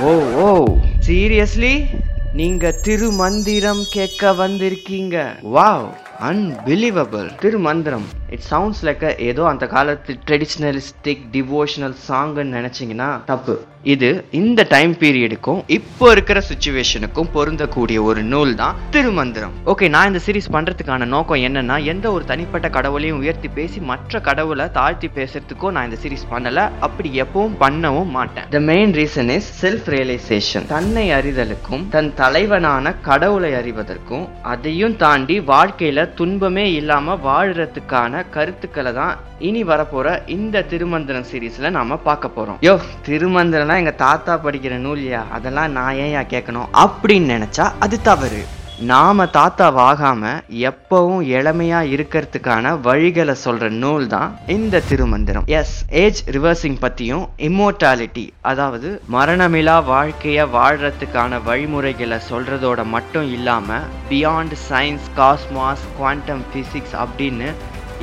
ஓ ஓ. Seriously நீங்க திருமந்திரம் கேட்க வந்திருக்கீங்க. Wow unbelievable Thirumanthiram. It sounds like ஏதோ அந்த காலத்து ட்ரெடிஷ்னலிஸ்டிக் டிவோஷனல் சாங்னு நினச்சிங்கன்னா தப்பு. இது இந்த டைம் பீரியடுக்கும் இப்போ இருக்கிற சுச்சுவேஷனுக்கும் பொருந்தக்கூடிய ஒரு நூல் தான் திருமந்திரம். ஓகே நான் இந்த சீரிஸ் பண்ணுறதுக்கான நோக்கம் என்னன்னா எந்த ஒரு தனிப்பட்ட கடவுளையும் உயர்த்தி பேசி மற்ற கடவுளை தாழ்த்தி பேசுறதுக்கும் நான் இந்த சீரிஸ் பண்ணலை. அப்படி எப்பவும் பண்ணவும் மாட்டேன். The main reason is self realisation தன்னை அறிதலுக்கும் தன் தலைவனான கடவுளை அறிவதற்கும் அதையும் தாண்டி வாழ்க்கையில துன்பமே இல்லாமல் வாழ்கிறதுக்கான வாழ்றதுக்கான கருத்துக்களை தான் இனி வரப்போற இந்த திருமந்திரம் சீரீஸ்ல நாம பார்க்க போறோம். யோ திருமந்திரம்னா எங்க தாத்தா படிக்கிற நூல்யா அதெல்லாம் நான் ஏன்யா கேட்கணும்? அப்படின்னு நினைச்சா அது தவறு. நாம தாத்தாவாகாமல் எப்பவும் இளமையா இருக்கிறதுக்கான வழிகளை சொல்ற நூல் தான் இந்த திருமந்திரம். எஸ் ஏஜ் ரிவர்சிங் பத்தியும் இம்மோர்டாலிட்டி அதாவது மரணமிலா வாழ்க்கைய வாழ்றதுக்கான வழிமுறைகளை சொல்றதோட மட்டும் இல்லாம beyond science cosmos quantum physics அப்படின்னு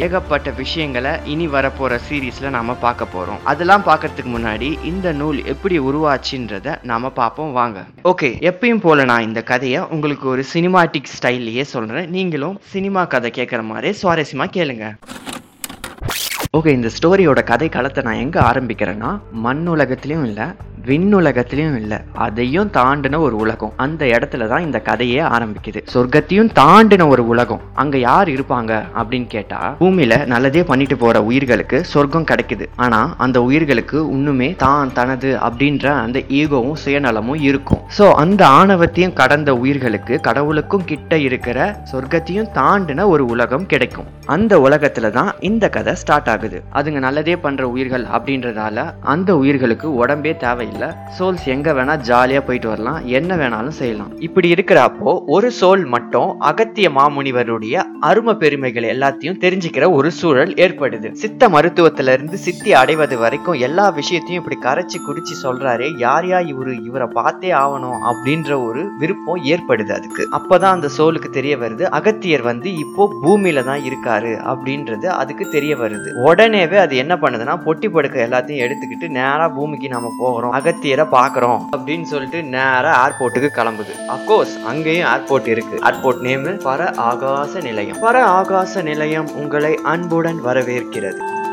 ஏகப்பட்ட விஷயங்களை இனி வரப்போகிற சீரீஸில் நாம் பார்க்க போகிறோம் அதெல்லாம் பார்க்கறதுக்கு முன்னாடி இந்த நூல் எப்படி உருவாச்சுன்றத நாம் பார்ப்போம் வாங்க. ஓகே எப்பயும் போல நான் இந்த கதையை உங்களுக்கு ஒரு சினிமாட்டிக் ஸ்டைல்லையே சொல்கிறேன் நீங்களும் சினிமா கதை கேட்குற மாதிரி சுவாரஸ்யமாக கேளுங்க. ஓகே இந்த ஸ்டோரியோட கதை களத்தை நான் எங்கே ஆரம்பிக்கிறேன்னா மண் உலகத்துலேயும் இல்லை விண்ணுலகத்திலையும் இல்லை. அதையும் தாண்டின ஒரு உலகம். அந்த இடத்துல தான் இந்த கதையே ஆரம்பிக்குது. சொர்க்கத்தையும் தாண்டின ஒரு உலகம். அங்க யார் இருப்பாங்க அப்படின்னு கேட்டா பூமியில நல்லதே பண்ணிட்டு போற உயிர்களுக்கு சொர்க்கம் கிடைக்குது. ஆனா அந்த உயிர்களுக்கு இன்னுமே தான் தனது அப்படின்ற அந்த ஈகோவும் சுயநலமும் இருக்கும். சோ அந்த ஆணவத்தையும் கடந்த உயிர்களுக்கு கடவுளுக்கும் கிட்ட இருக்கிற சொர்க்கத்தையும் தாண்டின ஒரு உலகம் கிடைக்கும். அந்த உலகத்துல தான் இந்த கதை ஸ்டார்ட் ஆகுது. அதுங்க நல்லதே பண்ற உயிர்கள் அப்படின்றதால அந்த உயிர்களுக்கு உடம்பே தேவையில்லை. சோல்ஸ் எங்கே வேணால் ஜாலியாக போயிட்டு வரலாம். என்ன வேணாலும் செய்யலாம். இப்படி இருக்கிறப்போ ஒரு சோல் மட்டும் அகத்திய மாமுனிவருடைய அரும பெருமைகள் எல்லாத்தையும் தெரிஞ்சுக்கிற ஒரு சூழல் ஏற்படுது. சித்த மருத்துவத்திலிருந்து சித்தி அடைவது வரைக்கும் எல்லா விஷயத்தையும் இப்படி கரைச்சி குடிச்சு சொல்றாரு யார் யா இவரு? இவரை பார்த்தே ஆகணும் அப்படின்ற ஒரு விருப்பம் ஏற்படுது அதுக்கு. அப்பதான் அந்த சோலுக்கு தெரிய வருது அகத்தியர் வந்து இப்போ பூமியில தான் இருக்காரு அப்படின்றது அதுக்கு தெரிய வருது. உடனேவே அது என்ன பண்ணுதுன்னா பொட்டி படுக்க எல்லாத்தையும் எடுத்துக்கிட்டு நேரா பூமிக்கு நாம போகிறோம் அகத்தியரை பாக்குறோம் அப்படின்னு சொல்லிட்டு நேரா ஏர்போர்ட்டுக்கு கிளம்புது. அப்கோர்ஸ் அங்கேயும் ஏர்போர்ட் இருக்கு. ஏர்போர்ட் நேம் பர ஆகாச நிலையம். பர ஆகாச நிலையம் உங்களை அன்புடன் வரவேற்கிறது.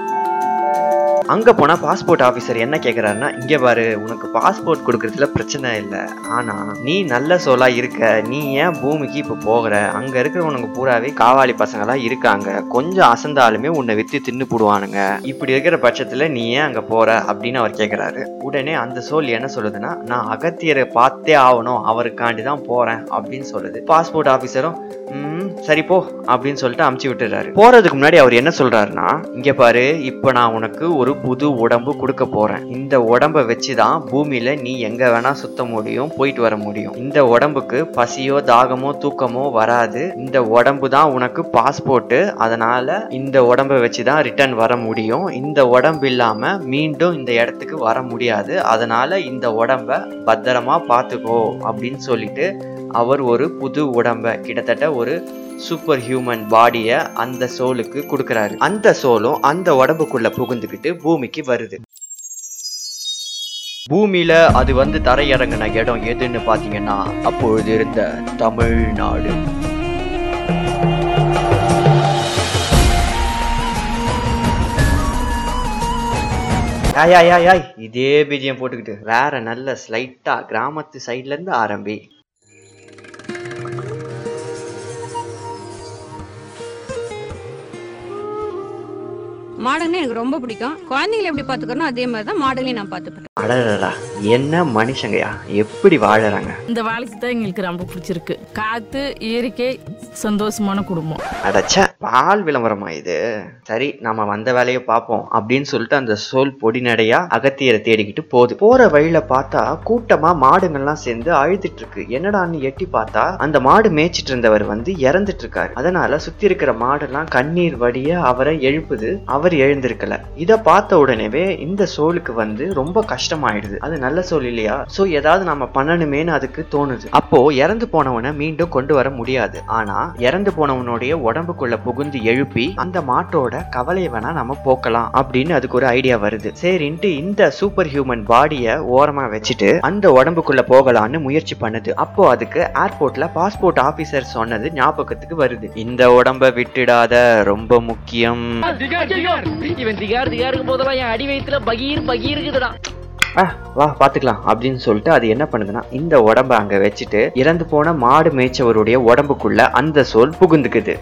அங்கே போனால் பாஸ்போர்ட் ஆஃபீஸர் என்ன கேட்குறாருன்னா இங்கே பாரு உனக்கு பாஸ்போர்ட் கொடுக்கறதுல பிரச்சனை இல்லை. ஆனால் நீ நல்ல சோலா இருக்க. நீ ஏன் பூமிக்கு இப்போ போகிற? அங்கே இருக்கிறவனுக்கு பூராவே காவாலி பசங்களா இருக்காங்க. கொஞ்சம் அசந்தாலுமே உன்னை வித்து தின்னு போடுவானுங்க. இப்படி இருக்கிற பட்சத்தில் நீ ஏன் அங்கே போகிற அப்படின்னு அவர் கேட்குறாரு உடனே அந்த சோல் என்ன சொல்லுதுன்னா நான் அகத்தியரை பார்த்தே ஆகணும். அவருக்காண்டி தான் போகிறேன் அப்படின்னு சொல்லுது. பாஸ்போர்ட் ஆஃபீஸரும் ம் சரி போ. அப்படின்னு சொல்லிட்டு அமுச்சு விட்டுறாரு. போறதுக்கு முன்னாடி அவர் என்ன சொல்றாருன்னா இங்க பாரு இப்ப நான் உனக்கு ஒரு புது உடம்பு கொடுக்க போறேன். இந்த உடம்ப வச்சுதான் பூமியில நீ எங்க வேணா சுத்த முடியும் போயிட்டு வர முடியும். இந்த உடம்புக்கு பசியோ தாகமோ தூக்கமோ வராது. இந்த உடம்பு தான் உனக்கு பாஸ்போர்ட் அதனால இந்த உடம்ப வச்சுதான் ரிட்டர்ன் வர முடியும். இந்த உடம்பு இல்லாம மீண்டும் இந்த இடத்துக்கு வர முடியாது. அதனால இந்த உடம்ப பத்திரமா பார்த்துக்கோ அப்படின்னு சொல்லிட்டு அவர் ஒரு புது உடம்ப கிட்டத்தட்ட ஒரு சூப்பர் ஹியூமன் பாடியை அந்த சோலுக்கு கொடுக்குறாரு. அந்த சோலும் அந்த உடம்புக்குள்ள புகுந்துக்கிட்டு பூமிக்கு வருது. பூமியில அது வந்து தரையிறங்கின இடம் எதுன்னு பாத்தீங்கன்னா அப்பொழுது இருந்த தமிழ்நாடு. ஆய் ஆய் ஆய் இதே பீஜியம் போட்டுக்கிட்டு வேற நல்ல ஸ்லைட்டா கிராமத்து சைட்ல இருந்து ஆரம்பி. மாடர்னே எனக்கு ரொம்ப பிடிக்கும். குழந்தைங்களை எப்படி பாத்துக்கணும் அதே மாதிரி தான் மாடலையும் நான் பாத்துப்பேன் அடடடா என்ன மனுஷங்கயா எப்படி வாழறாங்க? இந்த வாழ்க்கை தான் எங்களுக்கு ரொம்ப பிடிச்சிருக்கு. காத்து இயற்கை சந்தோஷமான குடும்பம். அடச்ச பால் விளம்பரமா இது? சரி நாம வந்த வேலையை பார்ப்போம் அப்படின்னு சொல்லிட்டு அந்த சோல் பொடி நடையா அகத்தியரை தேடிக்கிட்டு போகுது. போற வழியில பார்த்தா கூட்டமா மாடுங்கள்லாம் சேர்ந்து அழுதுட்டு இருக்கு. என்னடான்னு எட்டி பார்த்தா அந்த மாடு மேய்ச்சிட்டு இருந்தவர் வந்து இறந்துட்டு இருக்காரு. அதனால சுத்தி இருக்கிற மாடெல்லாம் கண்ணீர் வடிய அவரை எழுப்புது. அவர் அவர் எழுந்திருக்கல. இத பார்த்த உடனேவே இந்த சோலுக்கு வந்து ரொம்ப கஷ்டமாயிடுது. அது நல்ல சோல் இல்லையா? சோ ஏதாவது நம்ம பண்ணணுமேனு அதுக்கு தோணுது. அப்போ இறந்து போனவனை மீண்டும் கொண்டு வர முடியாது. ஆனா இறந்து போனவனுடைய உடம்புக்குள்ள புகுந்து எழுப்பி அந்த மாட்டோட கவலையை வேணா நம்ம போக்கலாம் அப்படின்னு அதுக்கு ஒரு ஐடியா வருது. சரின்ட்டு இந்த சூப்பர் ஹியூமன் பாடிய ஓரமா வச்சுட்டு அந்த உடம்புக்குள்ள போகலான்னு முயற்சி பண்ணுது. அப்போ அதுக்கு ஏர்போர்ட்ல பாஸ்போர்ட் ஆபீசர் சொன்னது ஞாபகத்துக்கு வருது. இந்த உடம்ப விட்டுடாத ரொம்ப முக்கியம். இவன் திகார் திகாருக்கு போதெல்லாம் என் அடி வயிற்றுல பகீர் பகீருக்குதுடா வா பாத்துக்கலாம். அப்படின்னு சொல்லிட்டு அது என்ன பண்ணுதுன்னா இந்த உடம்ப அங்க வச்சுட்டு இறந்து போன மாடு மேய்ச்சவருடைய உடம்புக்குள்ள அந்த சொல் புகுந்துக்குது.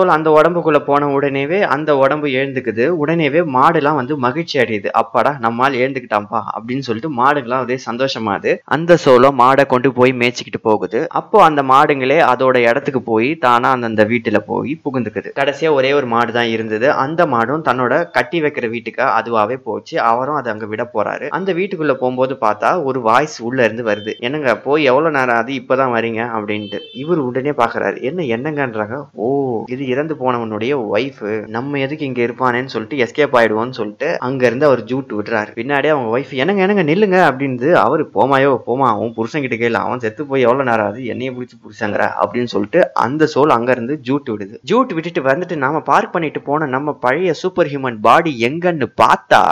தோல் அந்த உடம்புக்குள்ள போன உடனேவே அந்த உடம்பு எழுந்துக்குது. உடனேவே மாடுலாம் வந்து மகிழ்ச்சி அடையுது. அப்பாடா நம்மால் எழுந்துக்கிட்டாம்பா அப்படின்னு சொல்லிட்டு மாடுகள்லாம் அதே சந்தோஷமாது அந்த சோளம் மாடை கொண்டு போய் மேய்ச்சிக்கிட்டு போகுது. அப்போ அந்த மாடுங்களே அதோட இடத்துக்கு போய் தானா அந்தந்த வீட்டுல போய் புகுந்துக்குது. கடைசியா ஒரே ஒரு மாடு தான் இருந்தது. அந்த மாடும் தன்னோட கட்டி வைக்கிற வீட்டுக்கு அதுவாவே போச்சு. அவரும் அதை அங்க விட போறாரு. அந்த வீட்டுக்குள்ள போகும்போது பார்த்தா ஒரு வாய்ஸ் உள்ள இருந்து வருது. என்னங்க போய் எவ்வளவு நேரம் ஆகுது? இப்பதான் வரீங்க? அப்படின்ட்டு. இவர் உடனே பாக்குறாரு. என்ன என்னங்கன்றாங்க? ஓ இது இறந்து போனவனுடைய ஒய்ஃப் நம்ம எதுக்கு இங்க இருப்பானேன்னு சொல்லிட்டு எஸ்கேப் ஆயிடுவோம்னு சொல்லிட்டு அங்க இருந்து அவர் ஜூட்டு விடுறாரு. பின்னாடியே அவங்க ஒய்ஃப் என்னங்க என்னங்க நில்லுங்க அப்படின்னு அவரு போமாயோ போமா அவன் புருஷன் கிட்ட கேள்வி அவன் செத்து போய் எவ்வளவு நேரம் ஆகுது என்னைய பிடிச்சி புருஷங்கிற அப்படின்னு சொல்லிட்டு அந்த சோல் அங்க இருந்து விடுது. ஜூட் விட்டுட்டு வந்துட்டு நாம பார்க் பண்ணிட்டு போன நம்ம பழைய சூப்பர் ஹியூமன் பாடி எங்கன்னு பார்த்தா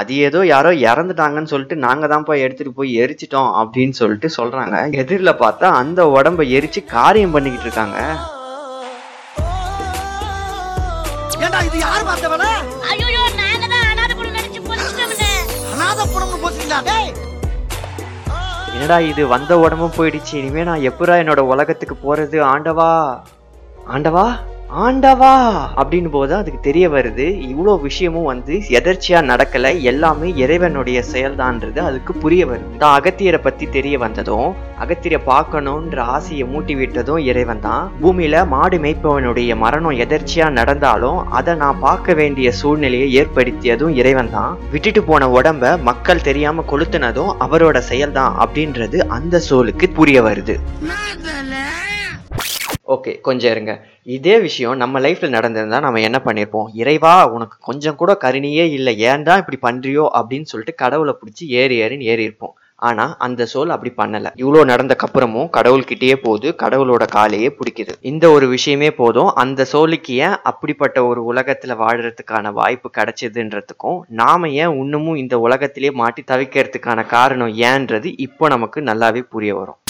அது ஏதோ யாரோ இறந்துட்டாங்கன்னு சொல்லிட்டு நாங்க தான் போய் எடுத்துட்டு போய் எரிச்சிட்டோம் அப்படின்னு சொல்லிட்டு சொல்றாங்க. எதிரில் பார்த்தா அந்த உடம்ப எரிச்சு காரியம் பண்ணிக்கிட்டு இருக்காங்க. ஏண்டா இது? யார் பார்த்தவன ஐயோ நாங்க தான் அனாதை பொண்ணு நினைச்சு பொறிச்சிட்டோம்னே அனாத புறம்னு போச்சுங்களா டேய்! என்னடா இது? வந்த உடம்பும் போயிடுச்சு. இனிமே நான் எப்படா என்னோட உலகத்துக்கு போறது? ஆண்டவா! ஆண்டவா! ஆண்டவா அப்படின்னு போது அதுக்கு தெரிய வருது. இவ்வளோ விஷயமும் வந்து எதர்ச்சியா நடக்கல. எல்லாமே இறைவனுடைய செயல்தான்றது. அதுக்கு புரிய வருது. தான் அகத்தியரை பத்தி தெரிய வந்ததும் அகத்தியரை பார்க்கணுன்ற ஆசையை மூட்டி விட்டதும் இறைவன் தான். பூமியில மாடு மேய்ப்பவனுடைய மரணம் எதர்ச்சியா நடந்தாலும் அதை நான் பார்க்க வேண்டிய சூழ்நிலையை ஏற்படுத்தியதும் இறைவன் தான். விட்டுட்டு போன உடம்ப மக்கள் தெரியாம கொளுத்துனதும் அவரோட செயல்தான் அப்படின்றது அந்த சோலுக்கு புரிய வருது. ஓகே கொஞ்சம் இருங்க. இதே விஷயம் நம்ம லைஃப்பில் நடந்திருந்தால் நம்ம என்ன பண்ணியிருப்போம் இறைவா உனக்கு கொஞ்சம் கூட கருணியே இல்லை. ஏன்டா இப்படி பண்ணுறியோ அப்படின்னு சொல்லிட்டு கடவுளை பிடிச்சி ஏறி ஏறின்னு ஏறி இருப்போம். அந்த சோல் அப்படி பண்ணலை. இவ்வளோ நடந்தக்கப்புறமும் கடவுள்கிட்டயே போகுது கடவுளோட காலையே பிடிக்குது. இந்த ஒரு விஷயமே போதும். அந்த சோலுக்கு ஏன் அப்படிப்பட்ட ஒரு உலகத்தில் வாழறதுக்கான வாய்ப்பு கிடைச்சதுன்றதுக்கும் நாம ஏன் இன்னமும் இந்த உலகத்திலே மாட்டி தவிக்கிறதுக்கான காரணம் ஏன்றது இப்போ நமக்கு நல்லாவே புரிய வரும்.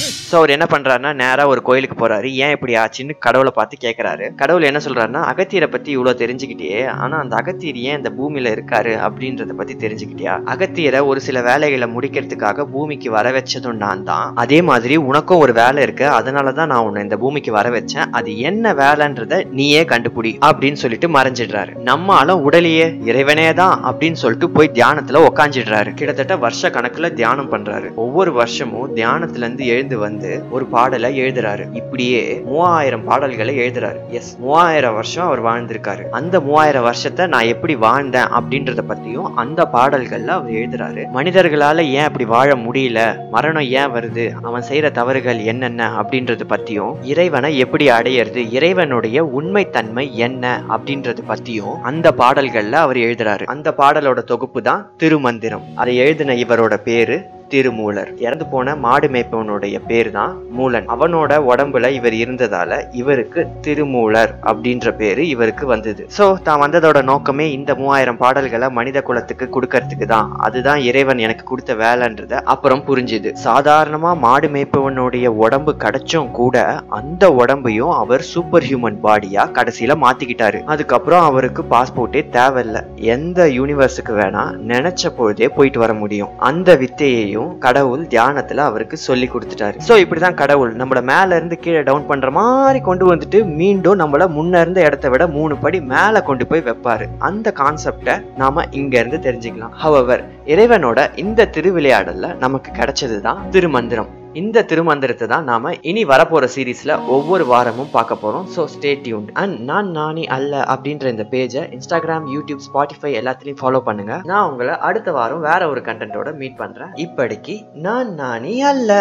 ஸோ அவர் என்ன பண்றாருன்னா நேரா ஒரு கோயிலுக்கு போறாரு. ஏன் இப்படி ஆச்சுன்னு கடவுளை பார்த்து கேட்கறாரு கடவுள் என்ன சொல்றாருன்னா அகத்தியரை பத்தி இவ்வளோ தெரிஞ்சுக்கிட்டே ஆனா அந்த அகத்தியர் ஏன் இந்த பூமியில இருக்காரு அப்படின்றத பத்தி தெரிஞ்சுக்கிட்டியா? அகத்தியரை ஒரு சில வேலைகளை முடிக்கிறதுக்காக பூமிக்கு வர வச்சதும் நான் தான். அதே மாதிரி உனக்கும் ஒரு வேலை இருக்கு. அதனால தான் நான் உன்னை இந்த பூமிக்கு வர வச்சேன். அது என்ன வேலைன்றத நீயே கண்டுபிடி அப்படின்னு சொல்லிட்டு மறைஞ்சிடுறாரு. நம்மால உடலையே இறைவனே தான் அப்படின்னு சொல்லிட்டு போய் தியானத்துல உக்காஞ்சிடுறாரு. கிட்டத்தட்ட வருஷ கணக்குல தியானம் பண்றாரு. ஒவ்வொரு வருஷமும் தியானத்துல இருந்து எழுந்து வந்து ஒரு பாடலை எழுதுறாரு. இப்படியே மூவாயிரம் பாடல்களை எழுதுறாரு. எஸ் மூவாயிரம் வருஷம் அவர் வாழ்ந்திருக்காரு. அந்த மூவாயிரம் வருஷத்தை நான் எப்படி வாழ்ந்தேன் அப்படின்றத பத்தியும் அந்த பாடல்கள்ல அவர் எழுதுறாரு. மனிதர்களால ஏன் அப்படி வாழ முடியல? மரணம் ஏன் வருது? அவன் செய்யற தவறுகள் என்னென்ன? அப்படின்றத பத்தியும் இறைவனை எப்படி அடையிறது? இறைவனுடைய உண்மை தன்மை என்ன? அப்படின்றத பத்தியும் அந்த பாடல்கள்ல அவர் எழுதுறாரு. அந்த பாடலோட தொகுப்பு தான் திருமந்திரம். அதை எழுதின இவரோட பேரு திருமூலர். இறந்து போன மாடு மேய்ப்பவனுடைய பேர் தான் மூலன். அவனோட உடம்புல இவர் இருந்ததால இவருக்கு திருமூலர் அப்படின்ற பேரு இவருக்கு வந்தது. சோ தான் வந்ததோட நோக்கமே இந்த மூவாயிரம் பாடல்களை மனித குலத்துக்கு கொடுக்கறதுக்கு தான். அதுதான் இறைவன் எனக்கு கொடுத்த வேலைன்றத அப்புறம் புரிஞ்சுது. சாதாரணமா மாடு மேய்ப்பவனுடைய உடம்பு கிடைச்சும் கூட அந்த உடம்பையும் அவர் சூப்பர் ஹியூமன் பாடியா கடைசியில மாத்திக்கிட்டாரு. அதுக்கப்புறம் அவருக்கு பாஸ்போர்ட்டே தேவையில்ல. எந்த யூனிவர்ஸுக்கு வேணா நினைச்ச பொழுதே போயிட்டு வர முடியும். அந்த வித்தையையும் கடவுள் தியானத்துல அவருக்கு சொல்லி கொடுத்துட்டாரு. சோ இப்படிதான் கடவுள் நம்மள மேல இருந்து கீழே டவுன் பண்ற மாதிரி கொண்டு வந்துட்டு மீண்டும் நம்மள முன்ன இருந்த இடத்த விட மூணு படி மேல கொண்டு போய் வைப்பாரு. அந்த கான்செப்டை நாம இங்க இருந்து தெரிஞ்சுக்கலாம். ஹவவர் இறைவனோட இந்த திருவிளையாடல்ல நமக்கு கிடைச்சதுதான் திருமந்திரம். இந்த திருமந்திரத்தை தான் நாம இனி வரப்போற சீரீஸ்ல ஒவ்வொரு வாரமும் பார்க்க போறோம். ஸோ ஸ்டே டியூன் அண்ட் நான் நானி அல்ல அப்படின்ற இந்த பேஜை இன்ஸ்டாகிராம் யூடியூப் ஸ்பாட்டிஃபை எல்லாத்திலையும் ஃபாலோ பண்ணுங்க. நான் உங்களை அடுத்த வாரம் வேற ஒரு கண்டென்ட்டோட மீட் பண்றேன். இப்படிக்கு நான் நானி அல்ல.